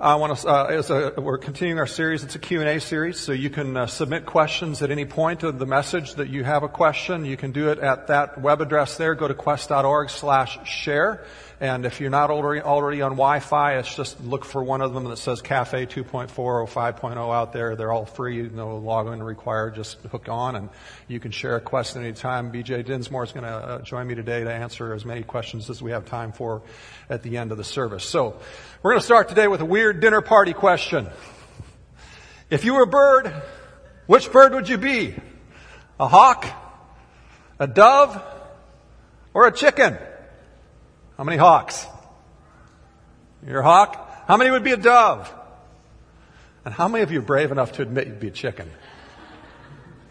I want to, uh, a, we're continuing our series. It's a Q&A series, so you can uh, submit questions at any point of the message that you have a question. You can do it at that web address there. Go to quest.org slash share. And if you're not already, already on Wi-Fi, it's just look for one of them that says Cafe 2.4 or 5.0 out there. They're all free, no login required. Just hook on and you can share a question anytime. BJ Dinsmore is going to uh, join me today to answer as many questions as we have time for at the end of the service. So we're going to start today with a weird dinner party question. If you were a bird, which bird would you be? A hawk? A dove? Or a chicken? How many hawks? You're a hawk? How many would be a dove? And how many of you are brave enough to admit you'd be a chicken?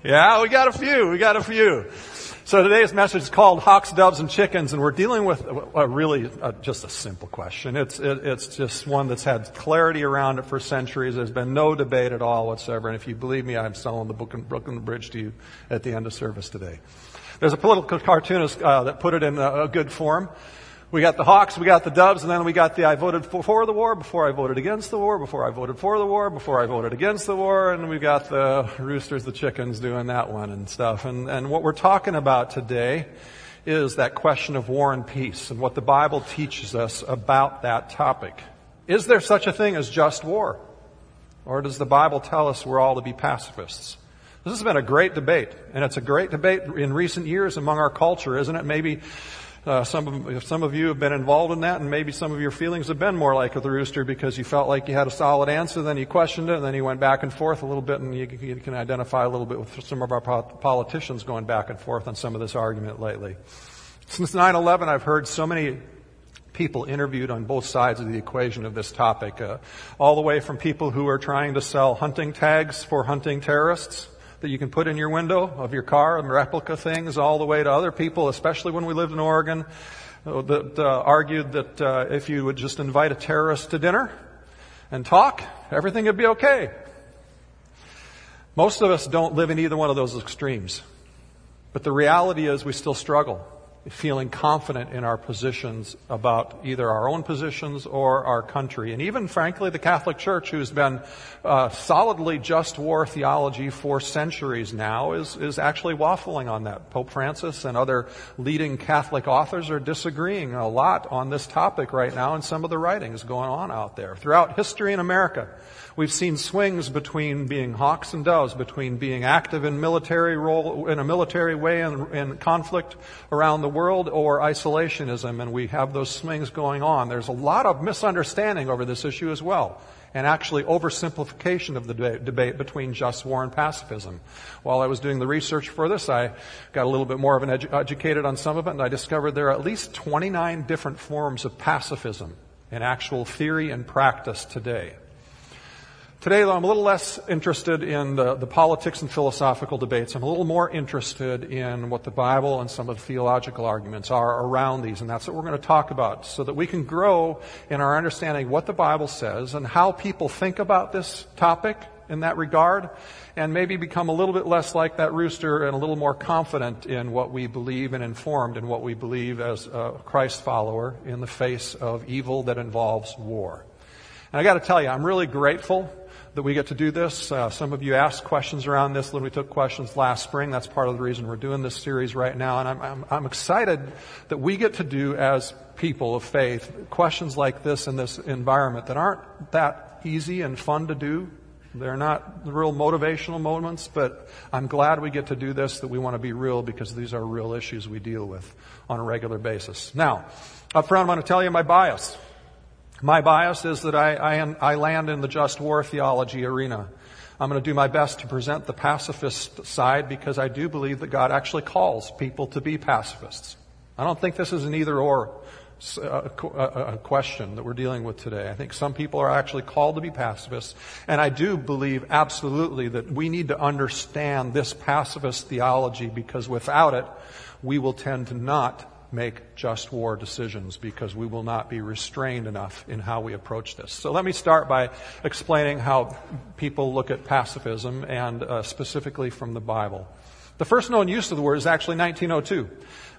Yeah, we got a few. We got a few. So today's message is called Hawks, Doves, and Chickens, and we're dealing with a, a really a, just a simple question. It's it, it's just one that's had clarity around it for centuries. There's been no debate at all whatsoever. And if you believe me, I'm selling the book in Brooklyn Bridge to you at the end of service today. There's a political cartoonist uh, that put it in a, a good form. We got the Hawks, we got the Doves, and then we got the I voted for the war, before I voted against the war, before I voted for the war, before I voted against the war, and we got the Roosters, the Chickens doing that one and stuff. And, and what we're talking about today is that question of war and peace and what the Bible teaches us about that topic. Is there such a thing as just war? Or does the Bible tell us we're all to be pacifists? This has been a great debate, and it's a great debate in recent years among our culture, isn't it? Maybe uh, some of some of you have been involved in that, and maybe some of your feelings have been more like the rooster because you felt like you had a solid answer, then you questioned it, and then you went back and forth a little bit, and you, you can identify a little bit with some of our politicians going back and forth on some of this argument lately. Since 9/11, I've heard so many people interviewed on both sides of the equation of this topic, uh, all the way from people who are trying to sell hunting tags for hunting terrorists that you can put in your window of your car and replica things all the way to other people, especially when we lived in Oregon, uh, that uh, argued that uh, if you would just invite a terrorist to dinner and talk, everything would be okay. Most of us don't live in either one of those extremes. But the reality is we still struggle feeling confident in our positions about either our own positions or our country. And even, frankly, the Catholic Church, who's been uh, solidly just war theology for centuries now, is, is actually waffling on that. Pope Francis and other leading Catholic authors are disagreeing a lot on this topic right now in some of the writings going on out there. Throughout history in America, We've seen swings between being hawks and doves, between being active in military role, in a military way in, in conflict around the world or isolationism, and we have those swings going on. There's a lot of misunderstanding over this issue as well and actually oversimplification of the debate, between just war and pacifism. While I was doing the research for this, I got a little bit more of an edu- educated on some of it, and I discovered there are at least 29 different forms of pacifism in actual theory and practice today. Today, though, I'm a little less interested in the, the, politics and philosophical debates. I'm a little more interested in what the Bible and some of the theological arguments are around these, and that's what we're going to talk about so that we can grow in our understanding what the Bible says and how people think about this topic in that regard, and maybe become a little bit less like that rooster and a little more confident in what we believe and informed in what we believe as a Christ follower in the face of evil that involves war. And I got to tell you, I'm really grateful that we get to do this. Uh, some of you asked questions around this when we took questions last spring. That's part of the reason we're doing this series right now. And I'm, I'm, I'm excited that we get to do as people of faith questions like this in this environment that aren't that easy and fun to do. They're not real motivational moments, but I'm glad we get to do this, that we want to be real because these are real issues we deal with on a regular basis. Now, up front, I'm going to tell you my bias. My bias is that I, I, am, I land in the just war theology arena. I'm going to do my best to present the pacifist side because I do believe that God actually calls people to be pacifists. I don't think this is an either or a, a, uh, uh, uh, question that we're dealing with today. I think some people are actually called to be pacifists, and I do believe absolutely that we need to understand this pacifist theology because without it, we will tend to not make just war decisions because we will not be restrained enough in how we approach this. So let me start by explaining how people look at pacifism and uh, specifically from the Bible. The first known use of the word is actually 1902.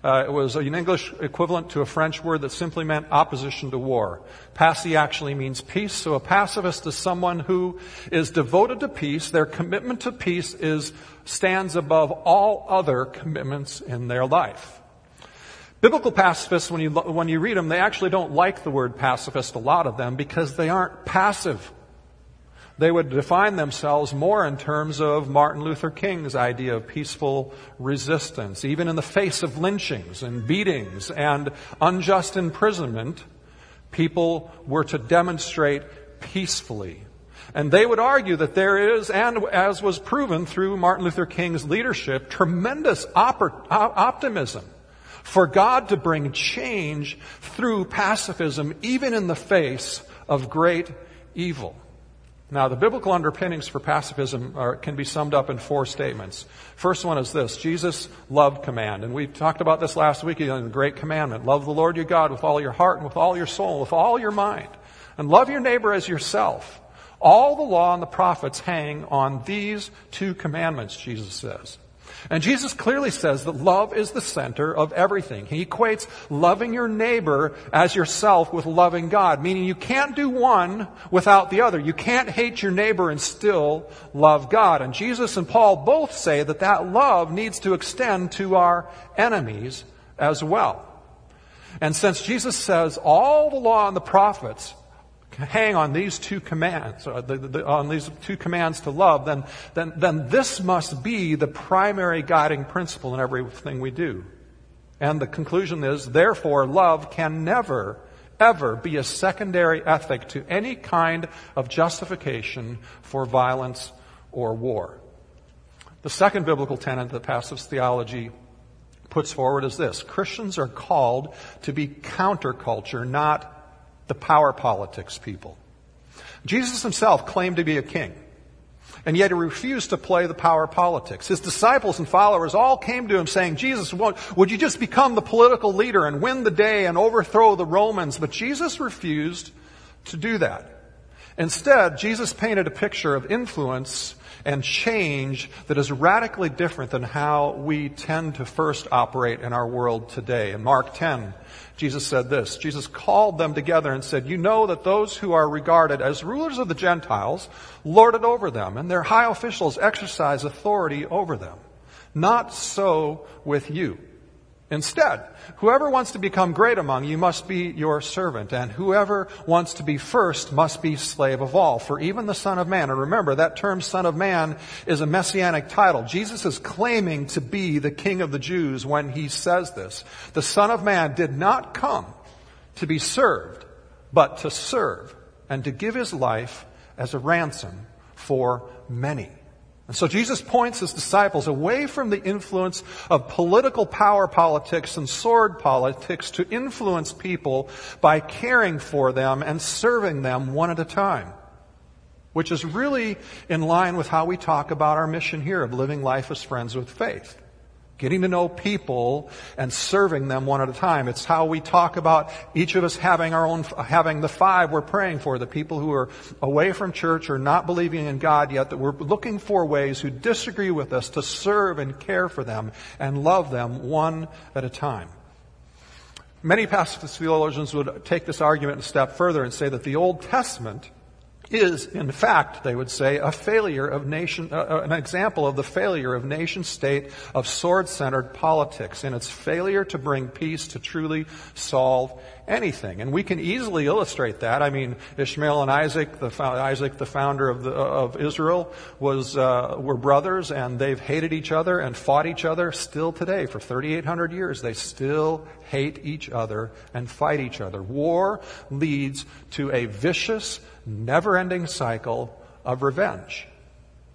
Uh, it was an English equivalent to a French word that simply meant opposition to war. Paci actually means peace, so a pacifist is someone who is devoted to peace. Their commitment to peace is, stands above all other commitments in their life. Biblical pacifists, when you, when you read them, they actually don't like the word pacifist, a lot of them, because they aren't passive they would define themselves more in terms of Martin Luther King's idea of peaceful resistance. Even in the face of lynchings and beatings and unjust imprisonment, people were to demonstrate peacefully. And they would argue that there is, and as was proven through Martin Luther King's leadership, tremendous optimism for God to bring change through pacifism, even in the face of great evil. Now, the biblical underpinnings for pacifism are, can be summed up in four statements. First one is this Jesus loved command. And we talked about this last week in the Great Commandment. Love the Lord your God with all your heart and with all your soul, with all your mind. And love your neighbor as yourself. All the law and the prophets hang on these two commandments, Jesus says. And Jesus clearly says that love is the center of everything. He equates loving your neighbor as yourself with loving God, meaning you can't do one without the other. You can't hate your neighbor and still love God. And Jesus and Paul both say that that love needs to extend to our enemies as well. And since Jesus says all the law and the prophets hang on these two commands, the, the, on these two commands to love, then, then, then this must be the primary guiding principle in everything we do. And the conclusion is, therefore, love can never, ever be a secondary ethic to any kind of justification for violence or war. The second biblical tenet that pacifist theology puts forward is this Christians are called to be counterculture, not the power politics people. Jesus himself claimed to be a king. And yet he refused to play the power politics. His disciples and followers all came to him saying, Jesus, would you just become the political leader and win the day and overthrow the Romans? But Jesus refused to do that. Instead, Jesus painted a picture of influence and change that is radically different than how we tend to first operate in our world today. In Mark 10, Jesus said this. Jesus called them together and said, You know that those who are regarded as rulers of the Gentiles lord it over them, and their high officials exercise authority over them. Not so with you. Instead, whoever wants to become great among you must be your servant, and whoever wants to be first must be slave of all. For even the Son of Man, and remember that term Son of Man is a messianic title. Jesus is claiming to be the King of the Jews when he says this. The Son of Man did not come to be served, but to serve, and to give his life as a ransom for many. And so Jesus points his disciples away from the influence of political power politics and sword politics to influence people by caring for them and serving them one at a time. Which is really in line with how we talk about our mission here of living life as friends with faith. Getting to know people and serving them one at a time. It's how we talk about each of us having our own, having the five we're praying for, the people who are away from church or not believing in God yet, that we're looking for ways who disagree with us to serve and care for them and love them one at a time. Many pacifist theologians would take this argument a step further and say that the Old Testament is, in fact, they would say, a failure of nation, uh, uh, an example of the failure of nation state of sword centered politics in its failure to bring peace to truly solve anything. And we can easily illustrate that. I mean, Ishmael and Isaac, the Isaac, the founder of, the, of Israel, was uh, were brothers, and they've hated each other and fought each other still today for 3,800 years. They still hate each other and fight each other. War leads to a vicious never ending cycle of revenge.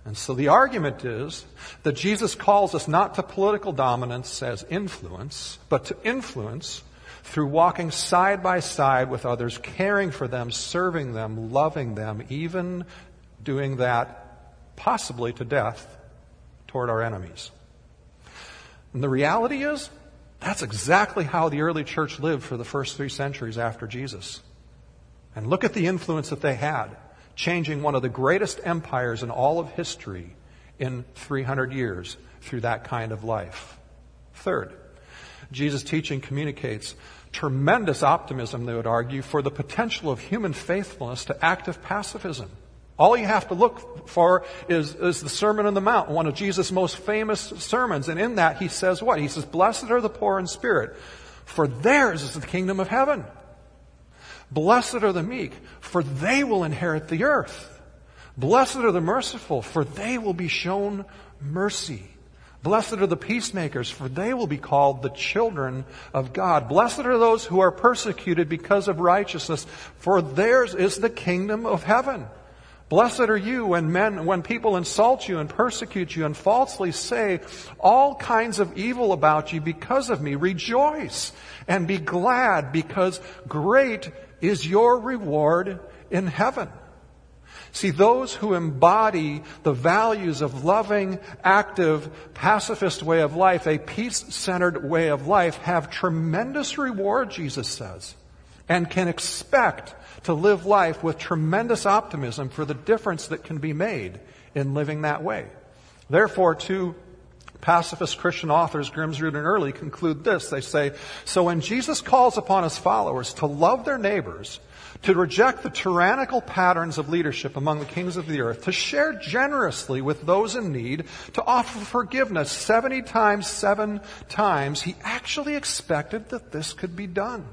And so the argument is that Jesus calls us not to political dominance as influence, but to influence through walking side by side with others, caring for them, serving them, loving them, even doing that possibly to death toward our enemies. And the reality is, that's exactly how the early church lived for the first three centuries after Jesus. And look at the influence that they had, changing one of the greatest empires in all of history in 300 years through that kind of life. Third, Jesus' teaching communicates tremendous optimism, they would argue, for the potential of human faithfulness to active pacifism. All you have to look for is, is the Sermon on the Mount, one of Jesus' most famous sermons. And in that, he says what? He says, Blessed are the poor in spirit, for theirs is the kingdom of heaven. Blessed are the meek, for they will inherit the earth. Blessed are the merciful, for they will be shown mercy. Blessed are the peacemakers, for they will be called the children of God. Blessed are those who are persecuted because of righteousness, for theirs is the kingdom of heaven. Blessed are you when men, when people insult you and persecute you and falsely say all kinds of evil about you because of me. Rejoice and be glad because great is your reward in heaven. See, those who embody the values of loving, active, pacifist way of life, a peace-centered way of life, have tremendous reward, Jesus says, and can expect to live life with tremendous optimism for the difference that can be made in living that way. Therefore, two pacifist Christian authors, Grimsrud and Early, conclude this. They say, so when Jesus calls upon his followers to love their neighbors, to reject the tyrannical patterns of leadership among the kings of the earth, to share generously with those in need, to offer forgiveness 70 times, seven times, he actually expected that this could be done.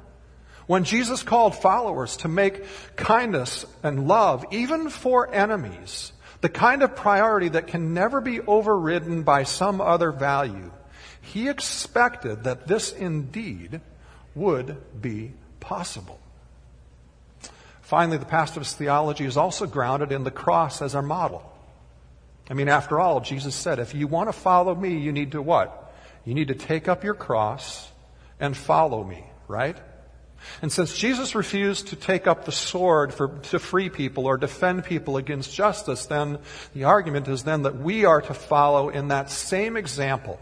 When Jesus called followers to make kindness and love, even for enemies, the kind of priority that can never be overridden by some other value, he expected that this indeed would be possible. Finally, the pacifist theology is also grounded in the cross as our model. I mean, after all, Jesus said, if you want to follow me, you need to what? You need to take up your cross and follow me, right? And since Jesus refused to take up the sword for, to free people or defend people against justice, then the argument is then that we are to follow in that same example.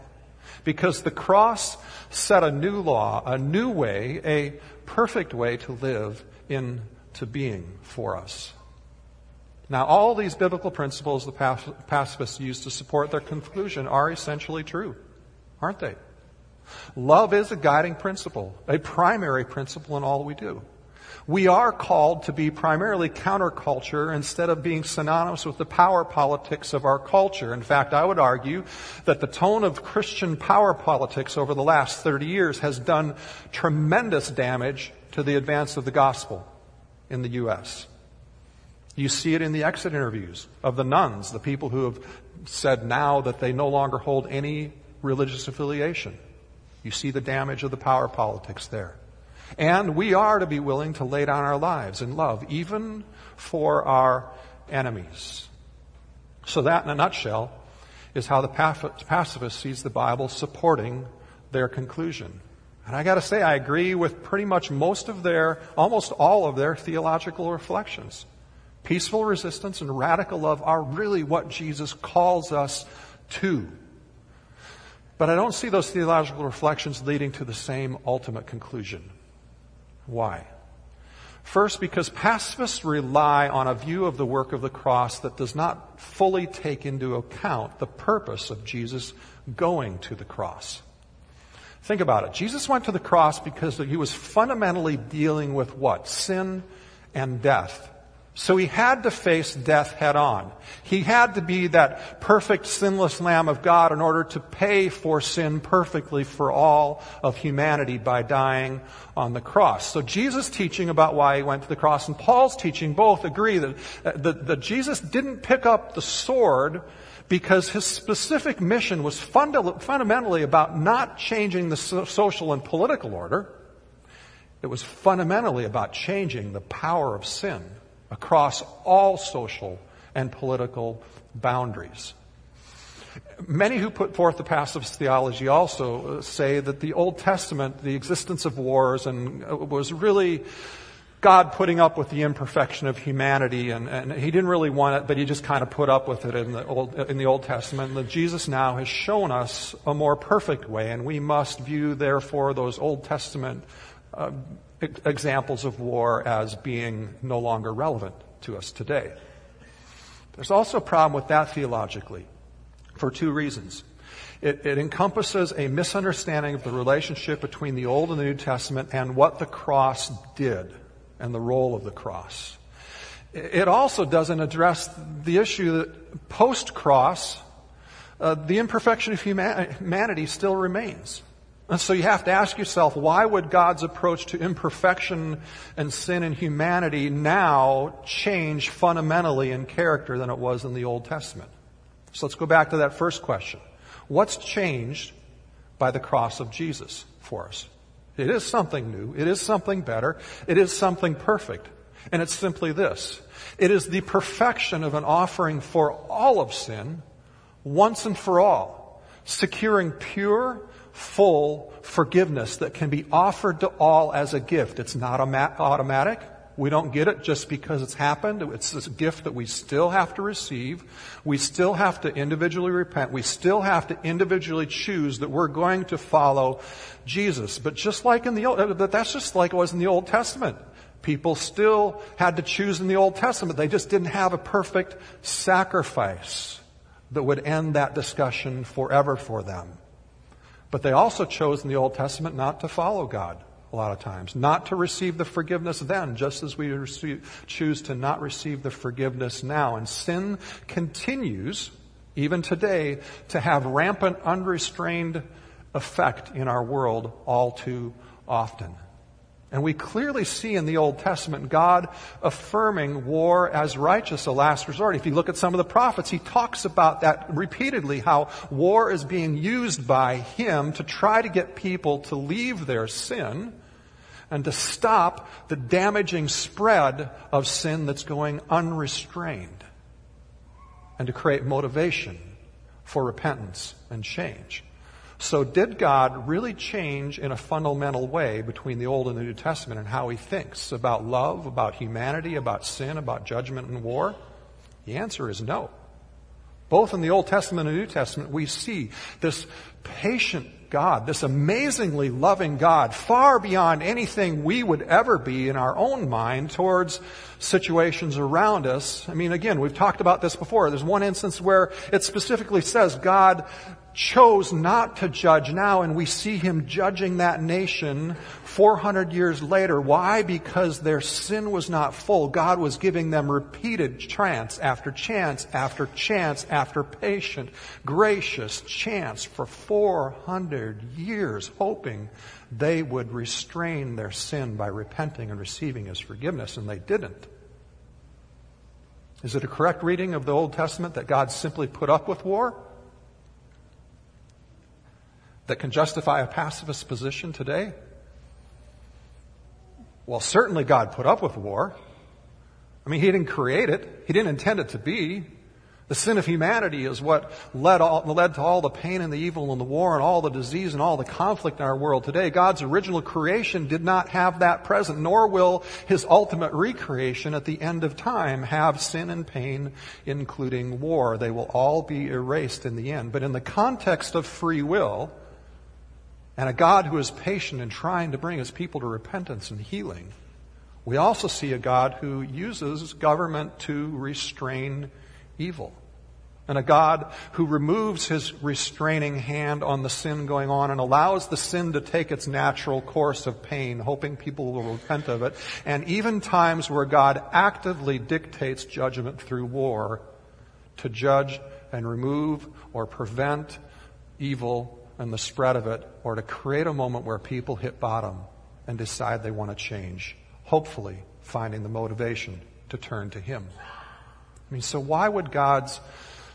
Because the cross set a new law, a new way, a perfect way to live into being for us. Now, all these biblical principles the pacifists use to support their conclusion are essentially true, aren't they? Love is a guiding principle, a primary principle in all we do. We are called to be primarily counterculture instead of being synonymous with the power politics of our culture. In fact, I would argue that the tone of Christian power politics over the last 30 years has done tremendous damage to the advance of the gospel in the U.S. You see it in the exit interviews of the nones, the people who have said now that they no longer hold any religious affiliation. You see the damage of the power politics there. And we are to be willing to lay down our lives in love, even for our enemies. So that, in a nutshell, is how the pacifist sees the Bible supporting their conclusion. And I gotta say, I agree with pretty much most of their, almost all of their theological reflections. Peaceful resistance and radical love are really what Jesus calls us to. But I don't see those theological reflections leading to the same ultimate conclusion. Why? First, because pacifists rely on a view of the work of the cross that does not fully take into account the purpose of Jesus going to the cross. Think about it. Jesus went to the cross because he was fundamentally dealing with what? Sin and death. So he had to face death head on. He had to be that perfect sinless Lamb of God in order to pay for sin perfectly for all of humanity by dying on the cross. So Jesus' teaching about why he went to the cross and Paul's teaching both agree that, uh, that, that Jesus didn't pick up the sword because his specific mission was funda- fundamentally about not changing the so- social and political order. It was fundamentally about changing the power of sin across all social and political boundaries. Many who put forth the pacifist theology also uh, say that the Old Testament, the existence of wars, and uh, was really God putting up with the imperfection of humanity, and, and, he didn't really want it, but he just kind of put up with it in the Old, in the Old Testament. And that Jesus now has shown us a more perfect way, and we must view, therefore, those Old Testament uh, examples of war as being no longer relevant to us today. There's also a problem with that theologically for two reasons. It, it, encompasses a misunderstanding of the relationship between the Old and the New Testament and what the cross did and the role of the cross. It also doesn't address the issue that post cross, uh, the imperfection of humanity still remains. And so you have to ask yourself, why would God's approach to imperfection and sin and humanity now change fundamentally in character than it was in the Old Testament? So let's go back to that first question. What's changed by the cross of Jesus for us? It is something new. It is something better. It is something perfect. And it's simply this. It is the perfection of an offering for all of sin, once and for all, securing pure, full forgiveness that can be offered to all as a gift. It's not automatic. We don't get it just because it's happened. It's a gift that we still have to receive. We still have to individually repent. We still have to individually choose that we're going to follow Jesus. But just like in the Old, uh, but that's just like it was in the Old Testament. People still had to choose in the Old Testament. They just didn't have a perfect sacrifice that would end that discussion forever for them. But they also chose in the Old Testament not to follow God a lot of times, not to receive the forgiveness then, just as we receive, choose to not receive the forgiveness now. And sin continues, even today, to have rampant, unrestrained effect in our world all too often. And we clearly see in the Old Testament God affirming war as righteous, a last resort. If you look at some of the prophets, he talks about that repeatedly, how war is being used by him to try to get people to leave their sin and to stop the damaging spread of sin that's going unrestrained and to create motivation for repentance and change. So did God really change in a fundamental way between the Old and the New Testament and how he thinks about love, about humanity, about sin, about judgment and war? The answer is no. Both in the Old Testament and New Testament, we see this patient God, this amazingly loving God, far beyond anything we would ever be in our own mind towards situations around us. I mean, again, we've talked about this before. There's one instance where it specifically says God chose not to judge now, and we see him judging that nation 400 years later. Why? Because their sin was not full. God was giving them repeated chance after chance after chance after patient, gracious chance for 400 years, hoping they would restrain their sin by repenting and receiving his forgiveness, and they didn't. Is it a correct reading of the Old Testament that God simply put up with war? That can justify a pacifist position today? Well, certainly God put up with war. I mean, He didn't create it. He didn't intend it to be. The sin of humanity is what led, all, led to all the pain and the evil and the war and all the disease and all the conflict in our world today. God's original creation did not have that present, nor will His ultimate recreation at the end of time have sin and pain, including war. They will all be erased in the end. But in the context of free will, and a God who is patient in trying to bring his people to repentance and healing. We also see a God who uses government to restrain evil. And a God who removes his restraining hand on the sin going on and allows the sin to take its natural course of pain, hoping people will repent of it. And even times where God actively dictates judgment through war to judge and remove or prevent evil and the spread of it, or to create a moment where people hit bottom and decide they want to change, hopefully finding the motivation to turn to Him. I mean, so why would God's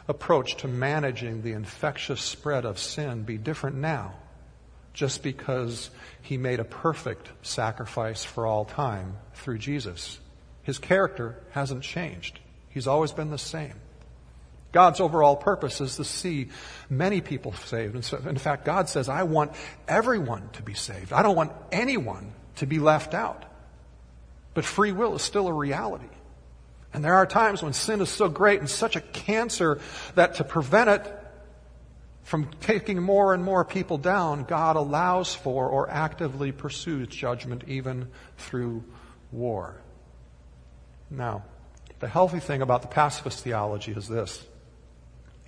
approach to managing the infectious spread of sin be different now? Just because He made a perfect sacrifice for all time through Jesus. His character hasn't changed. He's always been the same. God's overall purpose is to see many people saved. And so, in fact, God says, I want everyone to be saved. I don't want anyone to be left out. But free will is still a reality. And there are times when sin is so great and such a cancer that to prevent it from taking more and more people down, God allows for or actively pursues judgment even through war. Now, the healthy thing about the pacifist theology is this.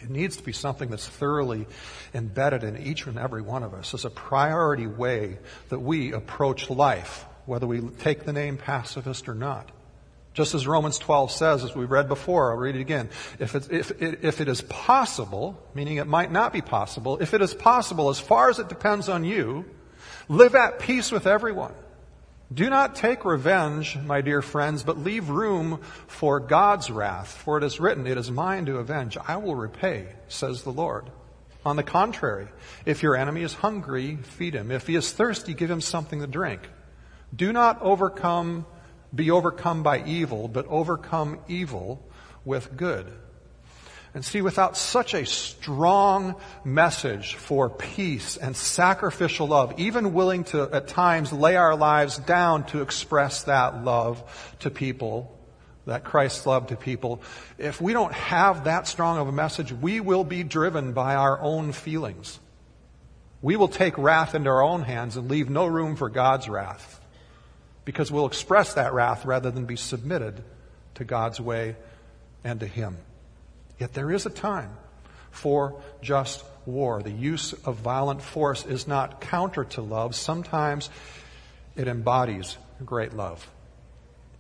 It needs to be something that's thoroughly embedded in each and every one of us as a priority way that we approach life, whether we take the name pacifist or not. Just as Romans 12 says, as we read before, I'll read it again. If, if, if it is possible, meaning it might not be possible, if it is possible, as far as it depends on you, live at peace with everyone. Do not take revenge, my dear friends, but leave room for God's wrath. For it is written, It is mine to avenge. I will repay, says the Lord. On the contrary, if your enemy is hungry, feed him. If he is thirsty, give him something to drink. Do not overcome, be overcome by evil, but overcome evil with good. And see, without such a strong message for peace and sacrificial love, even willing to at times lay our lives down to express that love to people, that Christ's love to people, if we don't have that strong of a message, we will be driven by our own feelings. We will take wrath into our own hands and leave no room for God's wrath because we'll express that wrath rather than be submitted to God's way and to Him. Yet there is a time for just war. The use of violent force is not counter to love. Sometimes it embodies great love.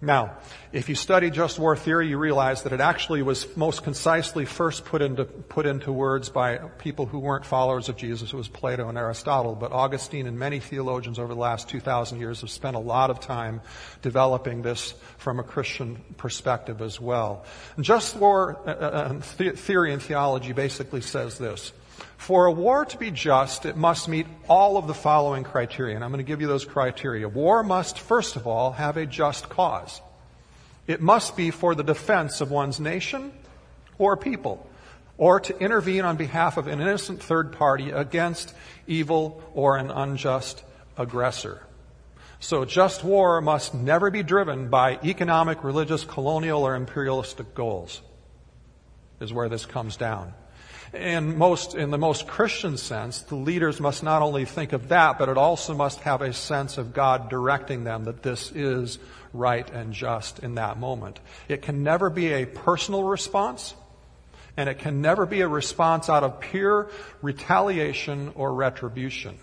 Now, if you study just war theory, you realize that it actually was most concisely first put into, put into words by people who weren't followers of Jesus. It was Plato and Aristotle. But Augustine and many theologians over the last 2,000 years have spent a lot of time developing this from a Christian perspective as well. And just war uh, uh theory and theology basically says this. For a war to be just, it must meet all of the following criteria. And I'm going to give you those criteria. War must, first of all, have a just cause. It must be for the defense of one's nation or people, or to intervene on behalf of an innocent third party against evil or an unjust aggressor. So just war must never be driven by economic, religious, colonial, or imperialistic goals, is where this comes down. In most, in the most Christian sense, the leaders must not only think of that, but it also must have a sense of God directing them that this is right and just in that moment. It can never be a personal response, and it can never be a response out of pure retaliation or retribution.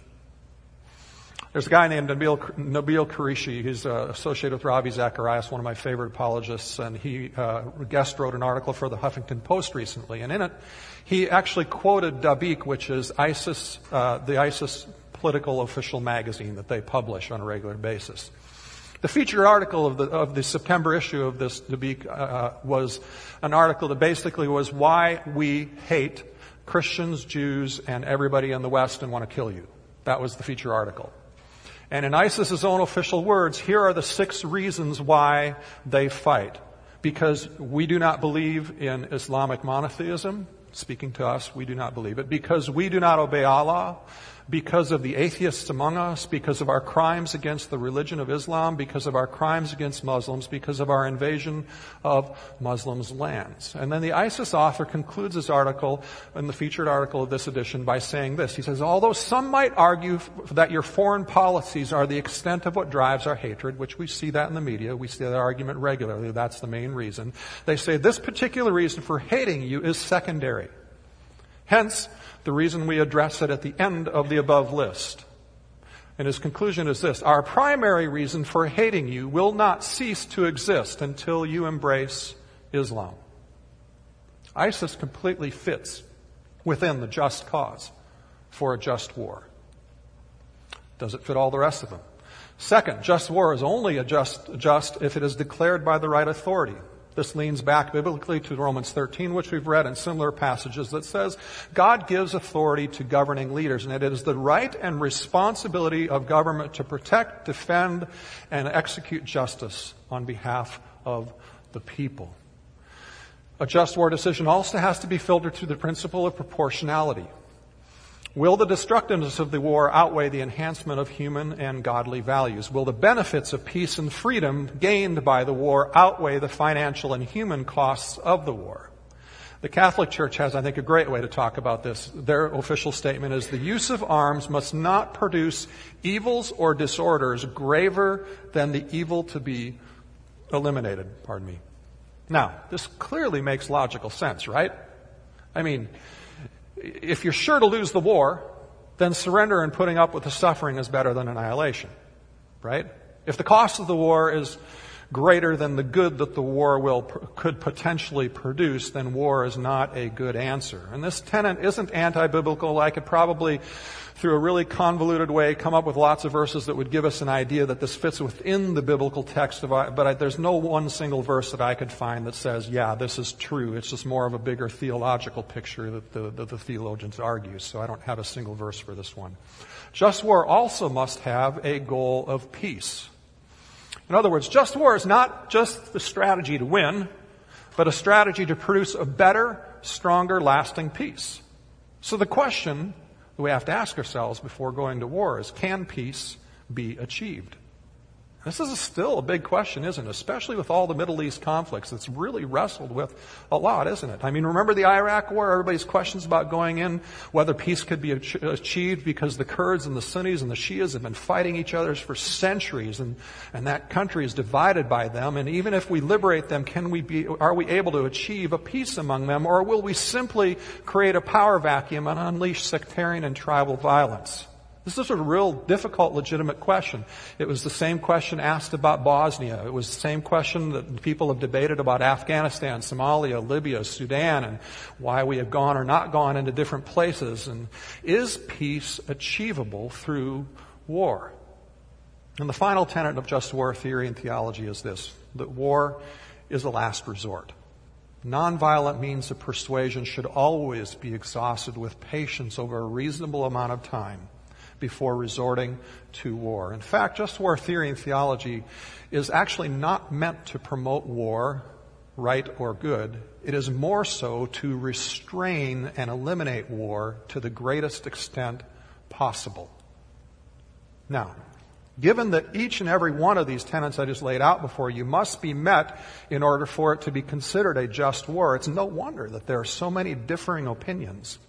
There's a guy named Nabeel, Nabeel Qureshi. He's uh, associated with Ravi Zacharias, one of my favorite apologists, and he uh, guest wrote an article for the Huffington Post recently. And in it, he actually quoted Dabiq, which is ISIS, uh, the ISIS political official magazine that they publish on a regular basis. The feature article of the, of the September issue of this Dabiq uh, was an article that basically was why we hate Christians, Jews, and everybody in the West and want to kill you. That was the feature article. And in ISIS's own official words, here are the six reasons why they fight. Because we do not believe in Islamic monotheism. Speaking to us, we do not believe it. Because we do not obey Allah because of the atheists among us, because of our crimes against the religion of Islam, because of our crimes against Muslims, because of our invasion of Muslims' lands. And then the ISIS author concludes his article, in the featured article of this edition, by saying this. He says, although some might argue that your foreign policies are the extent of what drives our hatred, which we see that in the media, we see that argument regularly, that's the main reason. They say this particular reason for hating you is secondary. Hence, the reason we address it at the end of the above list. And his conclusion is this Our primary reason for hating you will not cease to exist until you embrace Islam. ISIS completely fits within the just cause for a just war. Does it fit all the rest of them? Second, just war is only a just, just if it is declared by the right authority. This leans back biblically to Romans 13, which we've read in similar passages that says God gives authority to governing leaders, and it is the right and responsibility of government to protect, defend, and execute justice on behalf of the people. A just war decision also has to be filtered through the principle of proportionality. Will the destructiveness of the war outweigh the enhancement of human and godly values? Will the benefits of peace and freedom gained by the war outweigh the financial and human costs of the war? The Catholic Church has, I think, a great way to talk about this. Their official statement is the use of arms must not produce evils or disorders graver than the evil to be eliminated. Pardon me. Now, this clearly makes logical sense, right? I mean, if you're sure to lose the war, then surrender and putting up with the suffering is better than annihilation, right? If the cost of the war is greater than the good that the war will could potentially produce, then war is not a good answer. And this tenet isn't anti-biblical. I could probably through a really convoluted way, come up with lots of verses that would give us an idea that this fits within the biblical text. Of, but I, there's no one single verse that I could find that says, yeah, this is true. It's just more of a bigger theological picture that the, that the theologians argue. So I don't have a single verse for this one. Just war also must have a goal of peace. In other words, just war is not just the strategy to win, but a strategy to produce a better, stronger, lasting peace. So the question we have to ask ourselves before going to war is can peace be achieved? This is still a big question, isn't it? Especially with all the Middle East conflicts. It's really wrestled with a lot, isn't it? I mean, remember the Iraq War? Everybody's questions about going in, whether peace could be achieved because the Kurds and the Sunnis and the Shias have been fighting each other for centuries and, and that country is divided by them. And even if we liberate them, can we be, are we able to achieve a peace among them or will we simply create a power vacuum and unleash sectarian and tribal violence? This is a real difficult, legitimate question. It was the same question asked about Bosnia. It was the same question that people have debated about Afghanistan, Somalia, Libya, Sudan, and why we have gone or not gone into different places. And is peace achievable through war? And the final tenet of just war theory and theology is this that war is a last resort. Nonviolent means of persuasion should always be exhausted with patience over a reasonable amount of time before resorting to war. In fact, just war theory and theology is actually not meant to promote war, right or good. It is more so to restrain and eliminate war to the greatest extent possible. Now, given that each and every one of these tenets I just laid out before you must be met in order for it to be considered a just war, it's no wonder that there are so many differing opinions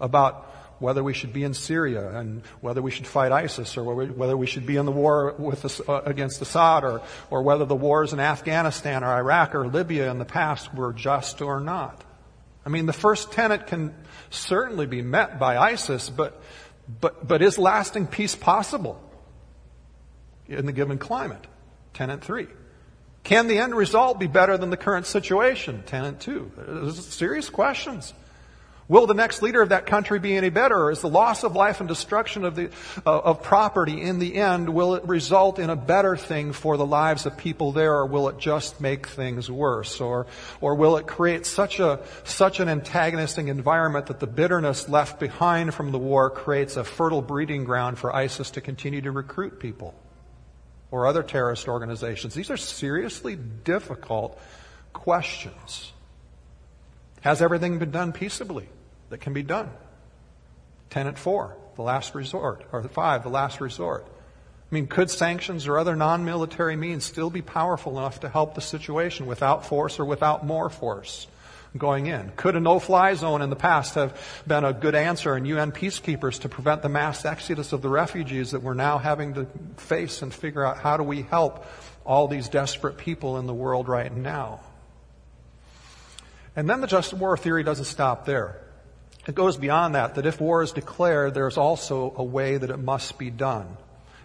about whether we should be in Syria and whether we should fight ISIS or whether we should be in the war with, uh, against Assad or, or whether the wars in Afghanistan or Iraq or Libya in the past were just or not. I mean, the first tenet can certainly be met by ISIS, but, but, but is lasting peace possible in the given climate? Tenet three. Can the end result be better than the current situation? Tenet two. Serious questions. Will the next leader of that country be any better? Is the loss of life and destruction of, the, uh, of property in the end, will it result in a better thing for the lives of people there or will it just make things worse? Or, or will it create such a, such an antagonistic environment that the bitterness left behind from the war creates a fertile breeding ground for ISIS to continue to recruit people? Or other terrorist organizations? These are seriously difficult questions. Has everything been done peaceably? That can be done. Tenet four, the last resort, or five, the last resort. I mean, could sanctions or other non-military means still be powerful enough to help the situation without force or without more force going in? Could a no-fly zone in the past have been a good answer and UN peacekeepers to prevent the mass exodus of the refugees that we're now having to face and figure out how do we help all these desperate people in the world right now? And then the just war theory doesn't stop there. It goes beyond that, that if war is declared, there's also a way that it must be done.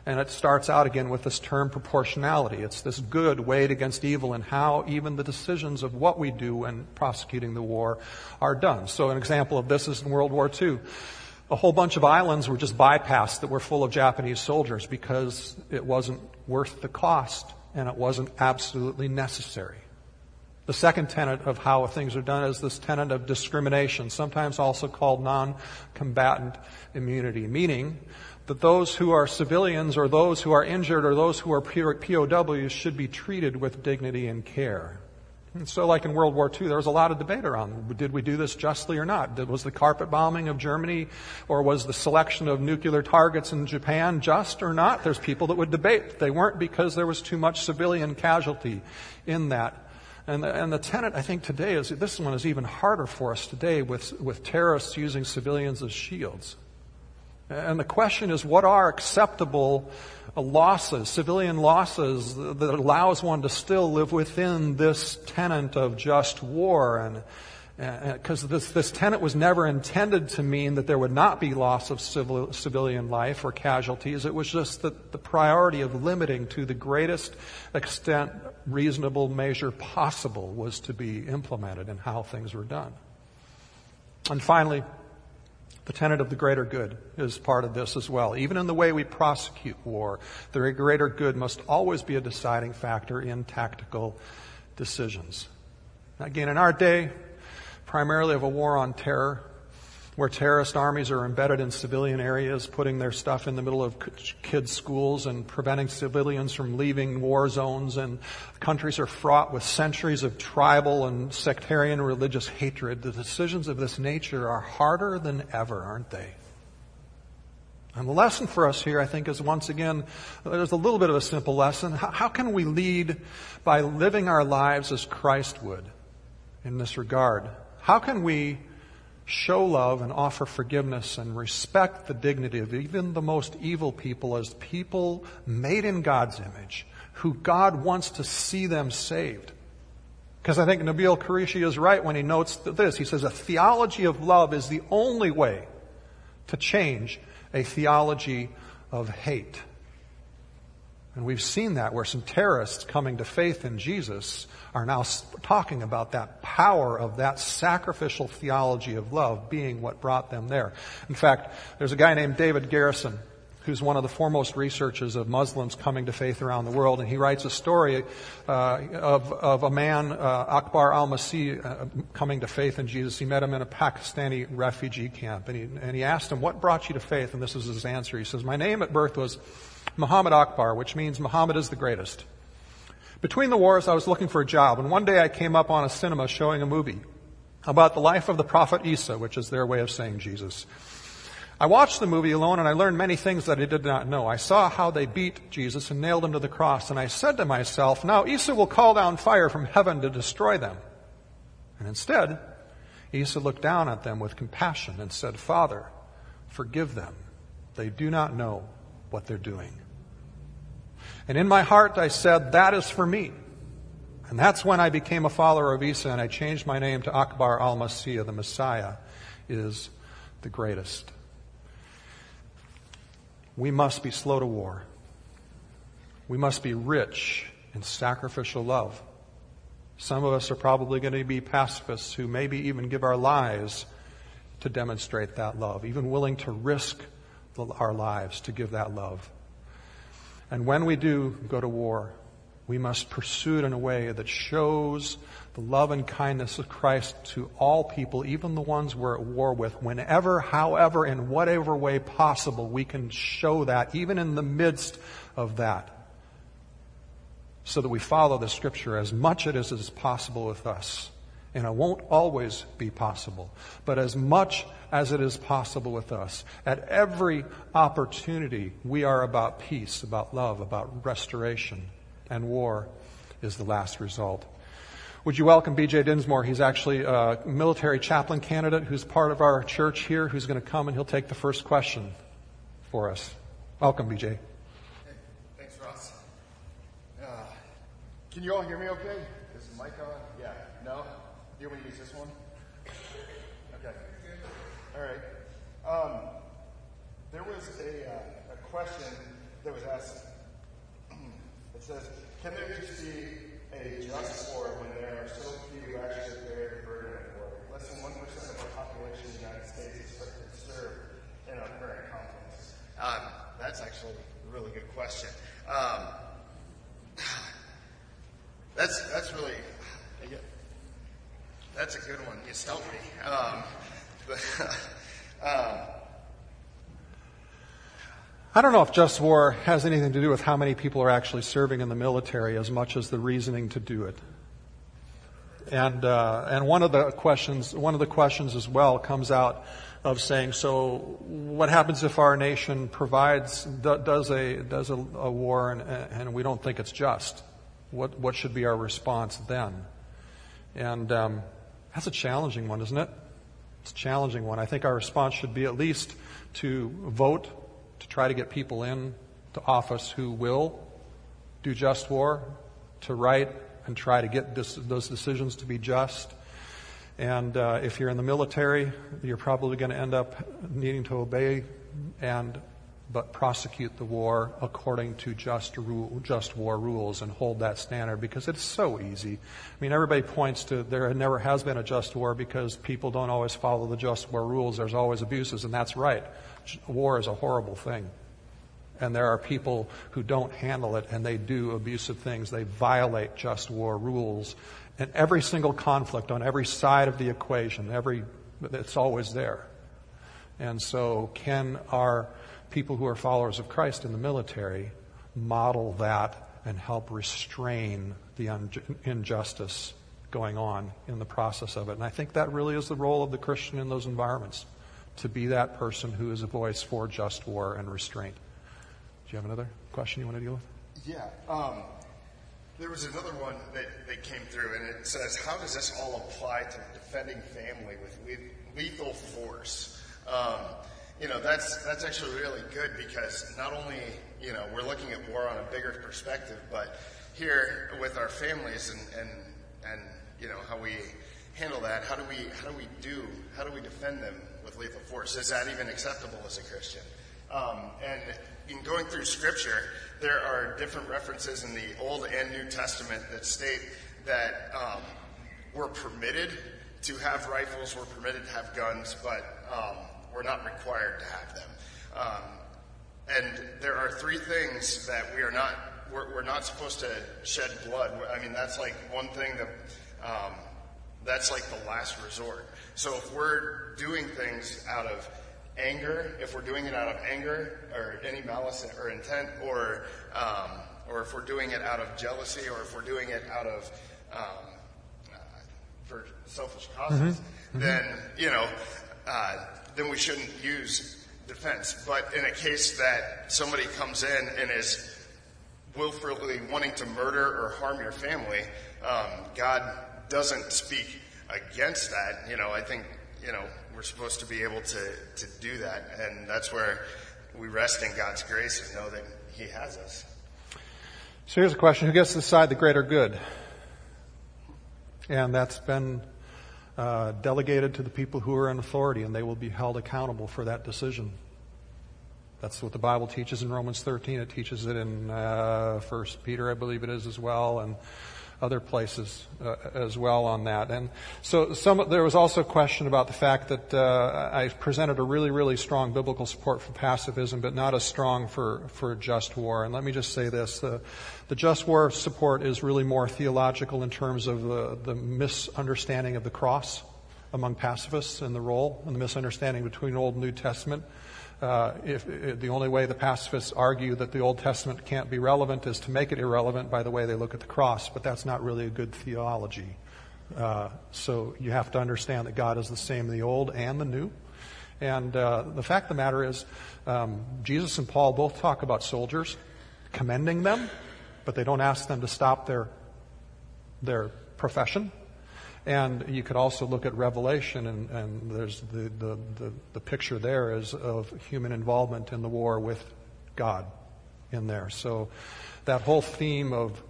And it starts out again with this term proportionality. It's this good weighed against evil and how even the decisions of what we do when prosecuting the war are done. So an example of this is in World War II. A whole bunch of islands were just bypassed that were full of Japanese soldiers because it wasn't worth the cost and it wasn't absolutely necessary. The second tenet of how things are done is this tenet of discrimination, sometimes also called non-combatant immunity, meaning that those who are civilians or those who are injured or those who are POWs should be treated with dignity and care. And so, like in World War II, there was a lot of debate around did we do this justly or not? Was the carpet bombing of Germany or was the selection of nuclear targets in Japan just or not? There's people that would debate. They weren't because there was too much civilian casualty in that. And the, and the tenet, I think, today is this one is even harder for us today with, with terrorists using civilians as shields. And the question is, what are acceptable losses, civilian losses that allows one to still live within this tenet of just war and because this, this tenet was never intended to mean that there would not be loss of civil, civilian life or casualties. It was just that the priority of limiting to the greatest extent reasonable measure possible was to be implemented in how things were done. And finally, the tenet of the greater good is part of this as well. Even in the way we prosecute war, the greater good must always be a deciding factor in tactical decisions. Again, in our day, primarily of a war on terror, where terrorist armies are embedded in civilian areas, putting their stuff in the middle of kids' schools and preventing civilians from leaving war zones, and countries are fraught with centuries of tribal and sectarian religious hatred. The decisions of this nature are harder than ever, aren't they? And the lesson for us here, I think, is once again, there's a little bit of a simple lesson. How, can we lead by living our lives as Christ would in this regard? How can we show love and offer forgiveness and respect the dignity of even the most evil people as people made in God's image, who God wants to see them saved. Because I think Nabeel Qureshi is right when he notes this. He says a theology of love is the only way to change a theology of hate. And we've seen that where some terrorists coming to faith in Jesus are now talking about that power of that sacrificial theology of love being what brought them there. In fact, there's a guy named David Garrison who's one of the foremost researchers of Muslims coming to faith around the world, and he writes a story uh, of, of a man, uh, Akbar al-Masih, uh, coming to faith in Jesus. He met him in a Pakistani refugee camp, and he, and he asked him, what brought you to faith? And this is his answer. He says, my name at birth was Muhammad Akbar, which means Muhammad is the greatest. Between the wars, I was looking for a job, and one day I came up on a cinema showing a movie about the life of the prophet Isa, which is their way of saying Jesus. I watched the movie alone and I learned many things that I did not know. I saw how they beat Jesus and nailed him to the cross, and I said to myself, now Isa will call down fire from heaven to destroy them. And instead, Isa looked down at them with compassion and said, Father, forgive them. They do not know what they're doing. And in my heart, I said, that is for me. And that's when I became a follower of Isa and I changed my name to Akbar al-Masih, the Messiah is the greatest. We must be slow to war. We must be rich in sacrificial love. Some of us are probably going to be pacifists who maybe even give our lives to demonstrate that love, even willing to risk our lives to give that love. And when we do go to war, we must pursue it in a way that shows the love and kindness of Christ to all people, even the ones we're at war with. Whenever, however, in whatever way possible, we can show that, even in the midst of that, so that we follow the scripture as much as it is possible with us. And it won't always be possible, but as much as it is possible with us. At every opportunity, we are about peace, about love, about restoration, and war is the last result. Would you welcome BJ Dinsmore? He's actually a military chaplain candidate who's part of our church here, who's going to come and he'll take the first question for us. Welcome, BJ. Thanks, Ross. Uh, can you all hear me okay? Is the mic on? Yeah. No? You want me to use this one? Okay. All right. Um, there was a, uh, a question that was asked. it says, "Can there just be a just war when there are so few actually the burden of war? Less than one percent of our population in the United States is expected to serve in our current conflicts." Um, that's actually a really good question. Um, that's that's really that's a good one. You stumped me. Um, um, I don't know if just war has anything to do with how many people are actually serving in the military as much as the reasoning to do it. And, uh, and one of the questions, one of the questions as well comes out of saying, so what happens if our nation provides, does a, does a, a war and, and we don't think it's just? What, what should be our response then? And um, that's a challenging one, isn't it? It's a challenging one. I think our response should be at least to vote to try to get people in to office who will do just war, to write and try to get this, those decisions to be just. And uh, if you're in the military, you're probably going to end up needing to obey and but prosecute the war according to just rule, just war rules and hold that standard because it's so easy. I mean, everybody points to there never has been a just war because people don't always follow the just war rules. There's always abuses, and that's right. War is a horrible thing. And there are people who don't handle it and they do abusive things. They violate just war rules and every single conflict on every side of the equation, every, it's always there. And so, can our people who are followers of Christ in the military model that and help restrain the un- injustice going on in the process of it? And I think that really is the role of the Christian in those environments to be that person who is a voice for just war and restraint. Do you have another question you want to deal with? Yeah. Um, there was another one that, that came through, and it says, How does this all apply to defending family with lethal force? Um, you know, that's, that's actually really good because not only, you know, we're looking at war on a bigger perspective, but here with our families and, and, and you know, how we handle that, how do we, how do we do, how do we defend them with lethal force? Is that even acceptable as a Christian? Um, and in going through scripture, there are different references in the Old and New Testament that state that um, we're permitted to have rifles, we're permitted to have guns, but um, we're not required to have them. Um, and there are three things that we are not, we're, we're, not supposed to shed blood. I mean, that's like one thing that, um, that's like the last resort. So if we're doing things out of anger, if we're doing it out of anger or any malice or intent, or um, or if we're doing it out of jealousy, or if we're doing it out of um, uh, for selfish causes, mm-hmm. then you know, uh, then we shouldn't use defense. But in a case that somebody comes in and is willfully wanting to murder or harm your family, um, God doesn't speak against that. You know, I think you know we're supposed to be able to, to do that. And that's where we rest in God's grace and know that He has us. So here's a question Who gets to decide the greater good? And that's been uh, delegated to the people who are in authority, and they will be held accountable for that decision. That's what the Bible teaches in Romans 13. It teaches it in uh, First Peter, I believe it is as well, and other places uh, as well on that. And so some, there was also a question about the fact that uh, I presented a really, really strong biblical support for pacifism, but not as strong for, for just war. And let me just say this. The, the just war support is really more theological in terms of the, the misunderstanding of the cross among pacifists and the role and the misunderstanding between Old and New Testament. Uh, if, if, the only way the pacifists argue that the Old Testament can't be relevant is to make it irrelevant by the way they look at the cross, but that's not really a good theology. Uh, so you have to understand that God is the same in the Old and the New. And uh, the fact of the matter is, um, Jesus and Paul both talk about soldiers, commending them, but they don't ask them to stop their their profession. And you could also look at Revelation, and, and there's the, the, the, the, picture there is of human involvement in the war with God in there. So that whole theme of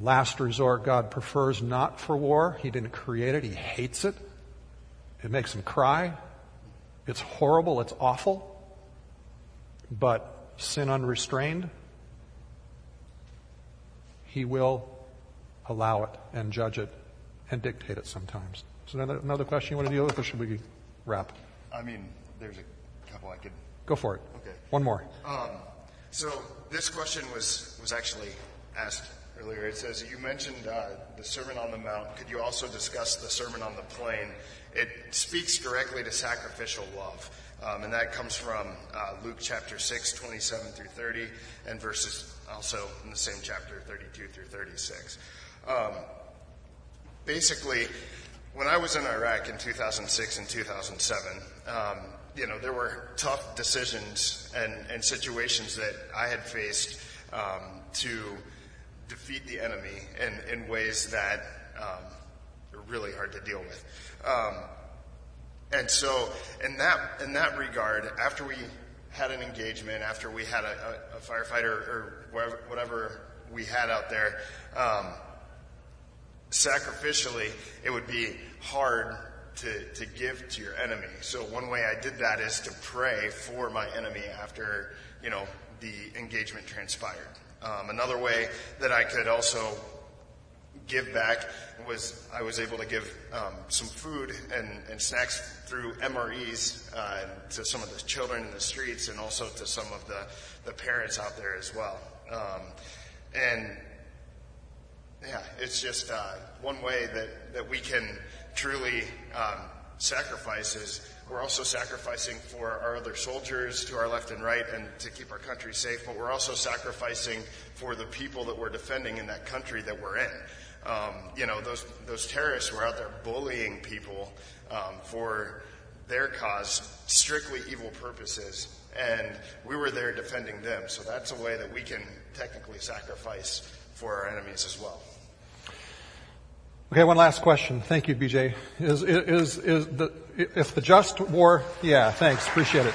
last resort, God prefers not for war. He didn't create it, He hates it. It makes him cry. It's horrible, it's awful. But sin unrestrained, He will allow it and judge it and dictate it sometimes. So another, another question you want to deal with, or should we wrap? I mean, there's a couple I could. Go for it. Okay. One more. Um, so this question was was actually asked earlier. It says you mentioned uh, the Sermon on the Mount. Could you also discuss the Sermon on the Plain? It speaks directly to sacrificial love. Um, and that comes from uh, Luke chapter 6, 27 through 30, and verses also in the same chapter, 32 through 36. Um, basically, when I was in Iraq in 2006 and 2007, um, you know, there were tough decisions and, and situations that I had faced um, to defeat the enemy in, in ways that um, are really hard to deal with. Um, and so, in that in that regard, after we had an engagement, after we had a, a, a firefighter or whatever, whatever, we had out there, um, sacrificially, it would be hard to, to give to your enemy. So one way I did that is to pray for my enemy after, you know, the engagement transpired. Um, another way that I could also give back was I was able to give um, some food and, and, snacks through MREs uh, to some of the children in the streets and also to some of the, the parents out there as well. Um, and yeah, it's just uh, one way that, that we can truly um, sacrifice is we're also sacrificing for our other soldiers to our left and right and to keep our country safe, but we're also sacrificing for the people that we're defending in that country that we're in. Um, you know, those, those terrorists were out there bullying people um, for their cause, strictly evil purposes, and we were there defending them. So that's a way that we can technically sacrifice for our enemies as well. Okay, one last question. Thank you, BJ. Is, is, is the, if the just war, yeah, thanks, appreciate it.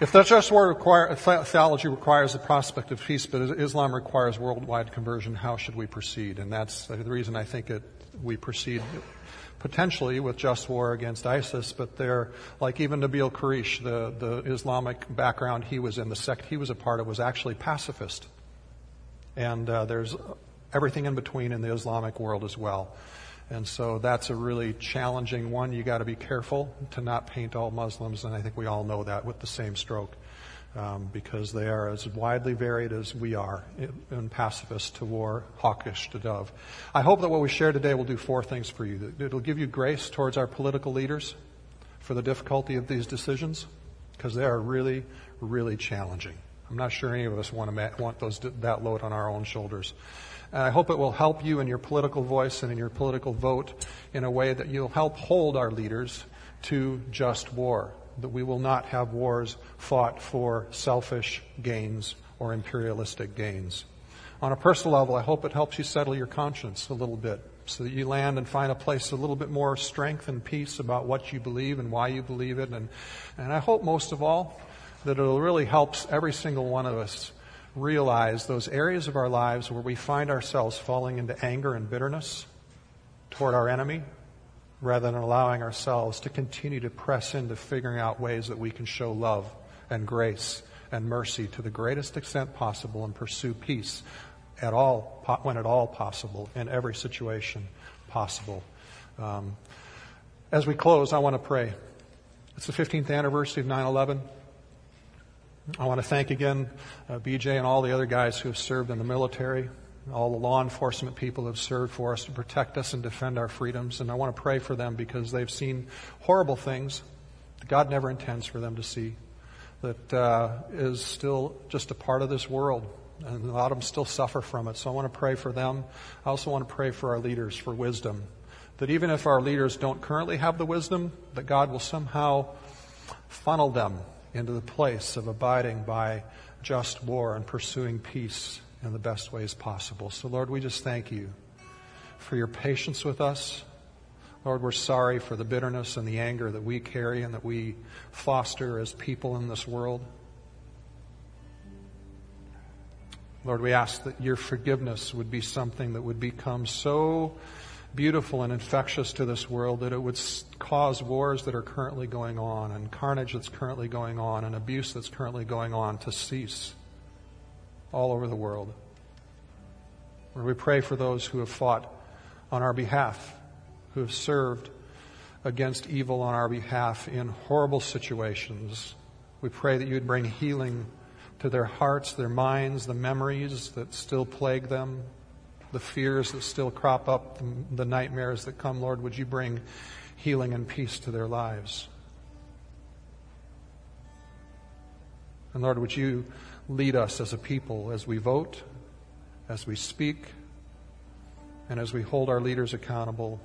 If the just war require, theology requires the prospect of peace, but Islam requires worldwide conversion, how should we proceed? And that's the reason I think it, we proceed potentially with just war against ISIS, but they're, like even Nabeel Qureshi, the, the Islamic background he was in, the sect he was a part of was actually pacifist. And uh, there's everything in between in the Islamic world as well. And so that's a really challenging one. You got to be careful to not paint all Muslims, and I think we all know that with the same stroke, um, because they are as widely varied as we are, in pacifist to war, hawkish to dove. I hope that what we share today will do four things for you. It'll give you grace towards our political leaders for the difficulty of these decisions, because they are really, really challenging. I'm not sure any of us want to want those that load on our own shoulders. And I hope it will help you in your political voice and in your political vote in a way that you'll help hold our leaders to just war. That we will not have wars fought for selfish gains or imperialistic gains. On a personal level, I hope it helps you settle your conscience a little bit so that you land and find a place a little bit more strength and peace about what you believe and why you believe it. And, and I hope most of all that it'll really helps every single one of us realize those areas of our lives where we find ourselves falling into anger and bitterness toward our enemy rather than allowing ourselves to continue to press into figuring out ways that we can show love and grace and mercy to the greatest extent possible and pursue peace at all when at all possible in every situation possible. Um, as we close, I want to pray. It's the 15th anniversary of 9 11. I want to thank again uh, BJ and all the other guys who have served in the military, all the law enforcement people have served for us to protect us and defend our freedoms. And I want to pray for them because they've seen horrible things that God never intends for them to see, that uh, is still just a part of this world. And a lot of them still suffer from it. So I want to pray for them. I also want to pray for our leaders for wisdom. That even if our leaders don't currently have the wisdom, that God will somehow funnel them into the place of abiding by just war and pursuing peace in the best ways possible. So, Lord, we just thank you for your patience with us. Lord, we're sorry for the bitterness and the anger that we carry and that we foster as people in this world. Lord, we ask that your forgiveness would be something that would become so beautiful and infectious to this world that it would cause wars that are currently going on and carnage that's currently going on and abuse that's currently going on to cease all over the world. Lord, we pray for those who have fought on our behalf, who have served against evil on our behalf in horrible situations. We pray that you would bring healing to their hearts, their minds, the memories that still plague them, the fears that still crop up, the, nightmares that come, Lord, would you bring healing and peace to their lives? And Lord, would you lead us as a people as we vote, as we speak and as we hold our leaders accountable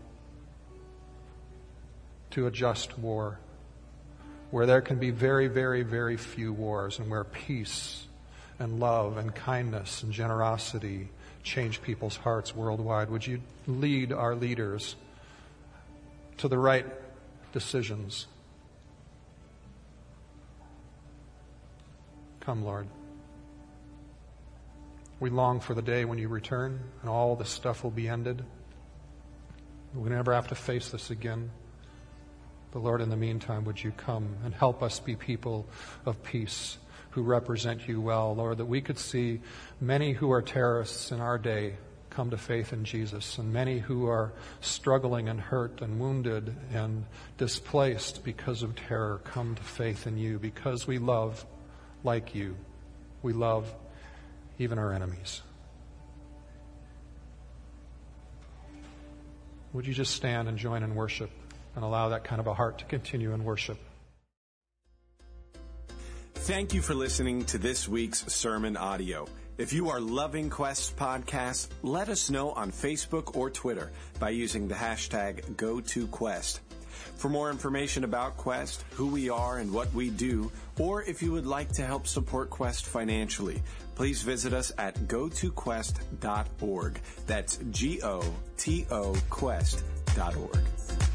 to a just war, where there can be very, very, very few wars, and where peace and love and kindness and generosity change people's hearts worldwide. Would you lead our leaders to the right decisions? Come, Lord. We long for the day when you return and all this stuff will be ended. We never have to face this again. But Lord, in the meantime, would you come and help us be people of peace who represent you well, Lord, that we could see many who are terrorists in our day come to faith in Jesus, and many who are struggling and hurt and wounded and displaced because of terror come to faith in you because we love like you. We love even our enemies. Would you just stand and join in worship and allow that kind of a heart to continue in worship? Thank you for listening to this week's sermon audio. If you are loving Quest podcast, let us know on Facebook or Twitter by using the hashtag GoToQuest. For more information about Quest, who we are and what we do, or if you would like to help support Quest financially, please visit us at gotoquest.org. That's G O T O Quest.org.